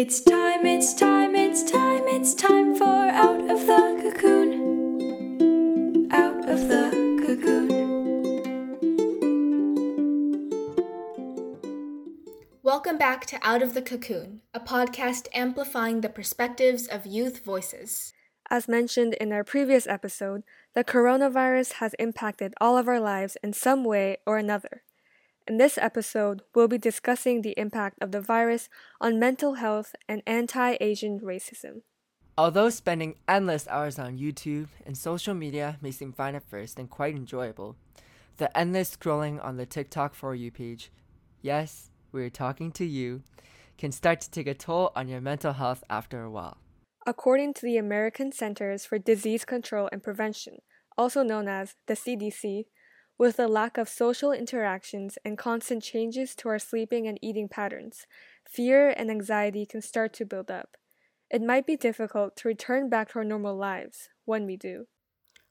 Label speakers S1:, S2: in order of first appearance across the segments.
S1: It's time, it's time, it's time, it's time for Out of the Cocoon. Out of the Cocoon.
S2: Welcome back to Out of the Cocoon, a podcast amplifying the perspectives of youth voices.
S3: As mentioned in our previous episode, the coronavirus has impacted all of our lives in some way or another. In this episode, we'll be discussing the impact of the virus on mental health and anti Asian racism.
S4: Although spending endless hours on YouTube and social media may seem fine at first and quite enjoyable, the endless scrolling on the TikTok For You page, yes, we're talking to you, can start to take a toll on your mental health after a while.
S3: According to the American Centers for Disease Control and Prevention, also known as the CDC, with the lack of social interactions and constant changes to our sleeping and eating patterns, fear and anxiety can start to build up. It might be difficult to return back to our normal lives when we do.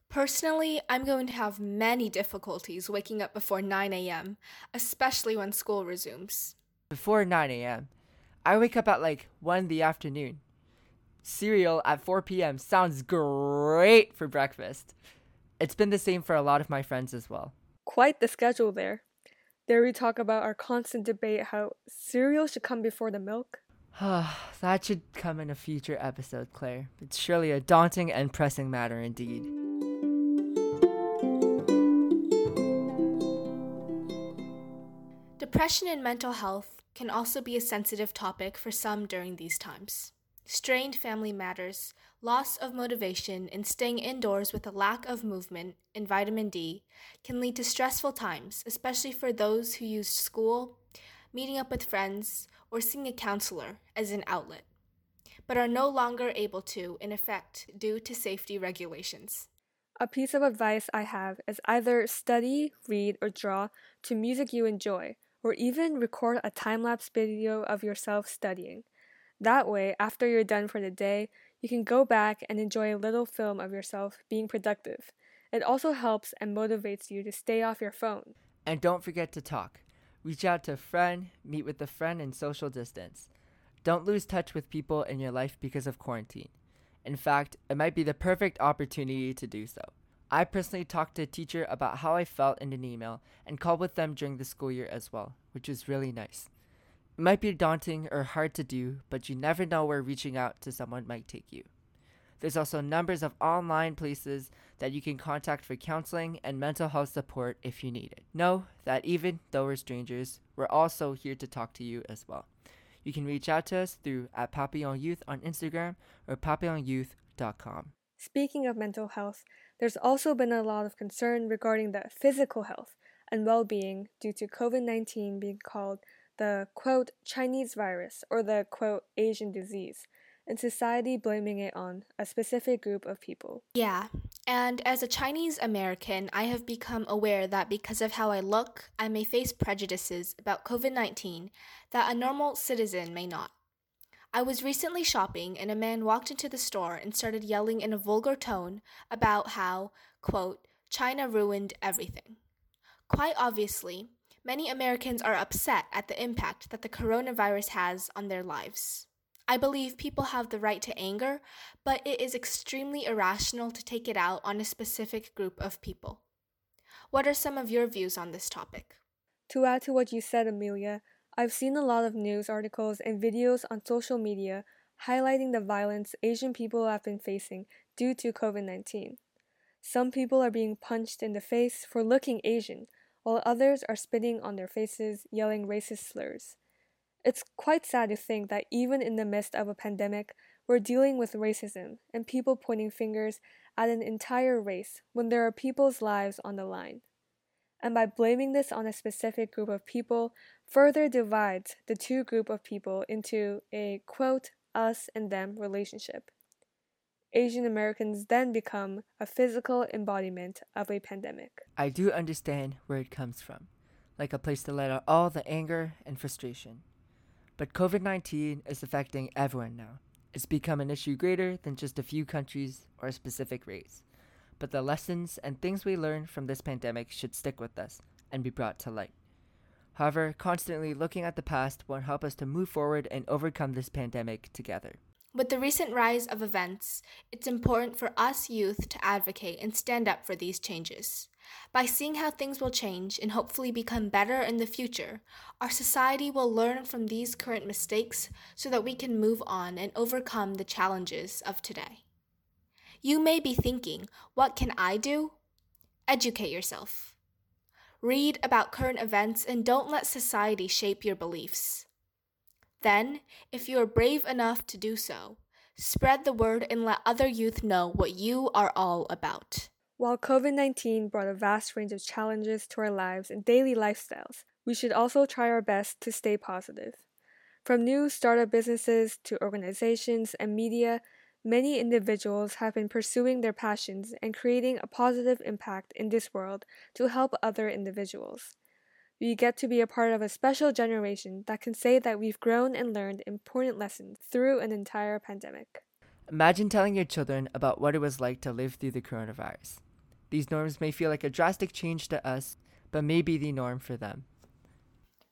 S2: Personally, I'm going to have many difficulties waking up before 9 a.m., especially when school resumes.
S4: Before 9 a.m., I wake up at like 1 in the afternoon. Cereal at 4 p.m. sounds great for breakfast. It's been the same for a lot of my friends as well.
S3: Quite the schedule there. There we talk about our constant debate how cereal should come before the milk.
S4: that should come in a future episode, Claire. It's surely a daunting and pressing matter indeed.
S2: Depression and mental health can also be a sensitive topic for some during these times. Strained family matters, loss of motivation, and staying indoors with a lack of movement and vitamin D can lead to stressful times, especially for those who use school, meeting up with friends, or seeing a counselor as an outlet, but are no longer able to, in effect, due to safety regulations.
S3: A piece of advice I have is either study, read, or draw to music you enjoy, or even record a time lapse video of yourself studying. That way, after you're done for the day, you can go back and enjoy a little film of yourself being productive. It also helps and motivates you to stay off your phone.
S4: And don't forget to talk. Reach out to a friend, meet with a friend, and social distance. Don't lose touch with people in your life because of quarantine. In fact, it might be the perfect opportunity to do so. I personally talked to a teacher about how I felt in an email and called with them during the school year as well, which was really nice. It might be daunting or hard to do, but you never know where reaching out to someone might take you. There's also numbers of online places that you can contact for counseling and mental health support if you need it. Know that even though we're strangers, we're also here to talk to you as well. You can reach out to us through at Papillon Youth on Instagram or papillonyouth.com.
S3: Speaking of mental health, there's also been a lot of concern regarding the physical health and well being due to COVID 19 being called the quote Chinese virus or the quote Asian disease, and society blaming it on a specific group of people.
S2: Yeah, and as a Chinese American, I have become aware that because of how I look, I may face prejudices about COVID 19 that a normal citizen may not. I was recently shopping and a man walked into the store and started yelling in a vulgar tone about how, quote, China ruined everything. Quite obviously, Many Americans are upset at the impact that the coronavirus has on their lives. I believe people have the right to anger, but it is extremely irrational to take it out on a specific group of people. What are some of your views on this topic?
S3: To add to what you said, Amelia, I've seen a lot of news articles and videos on social media highlighting the violence Asian people have been facing due to COVID 19. Some people are being punched in the face for looking Asian, while others are spitting on their faces, yelling racist slurs. It's quite sad to think that even in the midst of a pandemic, we're dealing with racism and people pointing fingers at an entire race when there are people's lives on the line. And by blaming this on a specific group of people, further divides the two group of people into a quote us and them relationship. Asian Americans then become a physical embodiment of a pandemic.
S4: I do understand where it comes from, like a place to let out all the anger and frustration. But COVID 19 is affecting everyone now. It's become an issue greater than just a few countries or a specific race. But the lessons and things we learn from this pandemic should stick with us and be brought to light. However, constantly looking at the past won't help us to move forward and overcome this pandemic together.
S2: With the recent rise of events, it's important for us youth to advocate and stand up for these changes. By seeing how things will change and hopefully become better in the future, our society will learn from these current mistakes so that we can move on and overcome the challenges of today. You may be thinking, what can I do? Educate yourself. Read about current events and don't let society shape your beliefs. Then, if you are brave enough to do so, spread the word and let other youth know what you are all about.
S3: While COVID 19 brought a vast range of challenges to our lives and daily lifestyles, we should also try our best to stay positive. From new startup businesses to organizations and media, many individuals have been pursuing their passions and creating a positive impact in this world to help other individuals. We get to be a part of a special generation that can say that we've grown and learned important lessons through an entire pandemic.
S4: Imagine telling your children about what it was like to live through the coronavirus. These norms may feel like a drastic change to us, but may be the norm for them.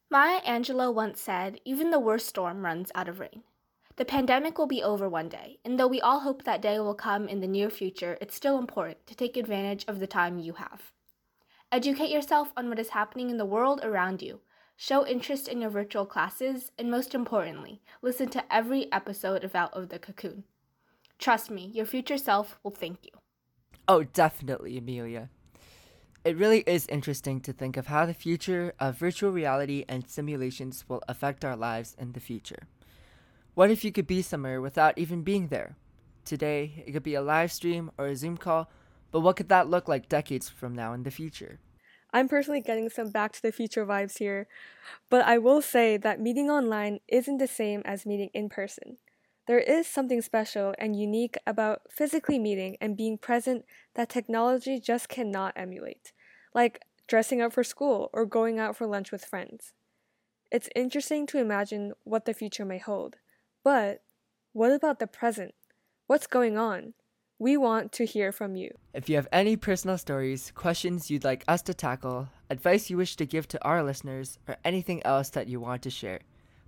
S2: Maya Angelou once said, Even the worst storm runs out of rain. The pandemic will be over one day, and though we all hope that day will come in the near future, it's still important to take advantage of the time you have. Educate yourself on what is happening in the world around you. Show interest in your virtual classes, and most importantly, listen to every episode of Out of the Cocoon. Trust me, your future self will thank you.
S4: Oh, definitely, Amelia. It really is interesting to think of how the future of virtual reality and simulations will affect our lives in the future. What if you could be somewhere without even being there? Today, it could be a live stream or a Zoom call, but what could that look like decades from now in the future?
S3: I'm personally getting some Back to the Future vibes here, but I will say that meeting online isn't the same as meeting in person. There is something special and unique about physically meeting and being present that technology just cannot emulate, like dressing up for school or going out for lunch with friends. It's interesting to imagine what the future may hold, but what about the present? What's going on? We want to hear from you.
S4: If you have any personal stories, questions you'd like us to tackle, advice you wish to give to our listeners, or anything else that you want to share,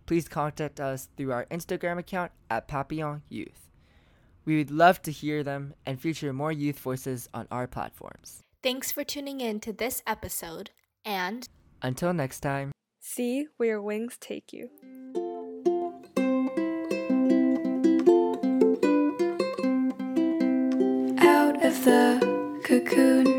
S4: please contact us through our Instagram account at Papillon Youth. We would love to hear them and feature more youth voices on our platforms.
S2: Thanks for tuning in to this episode, and
S4: until next time,
S3: see where your wings take you.
S1: Cocoon.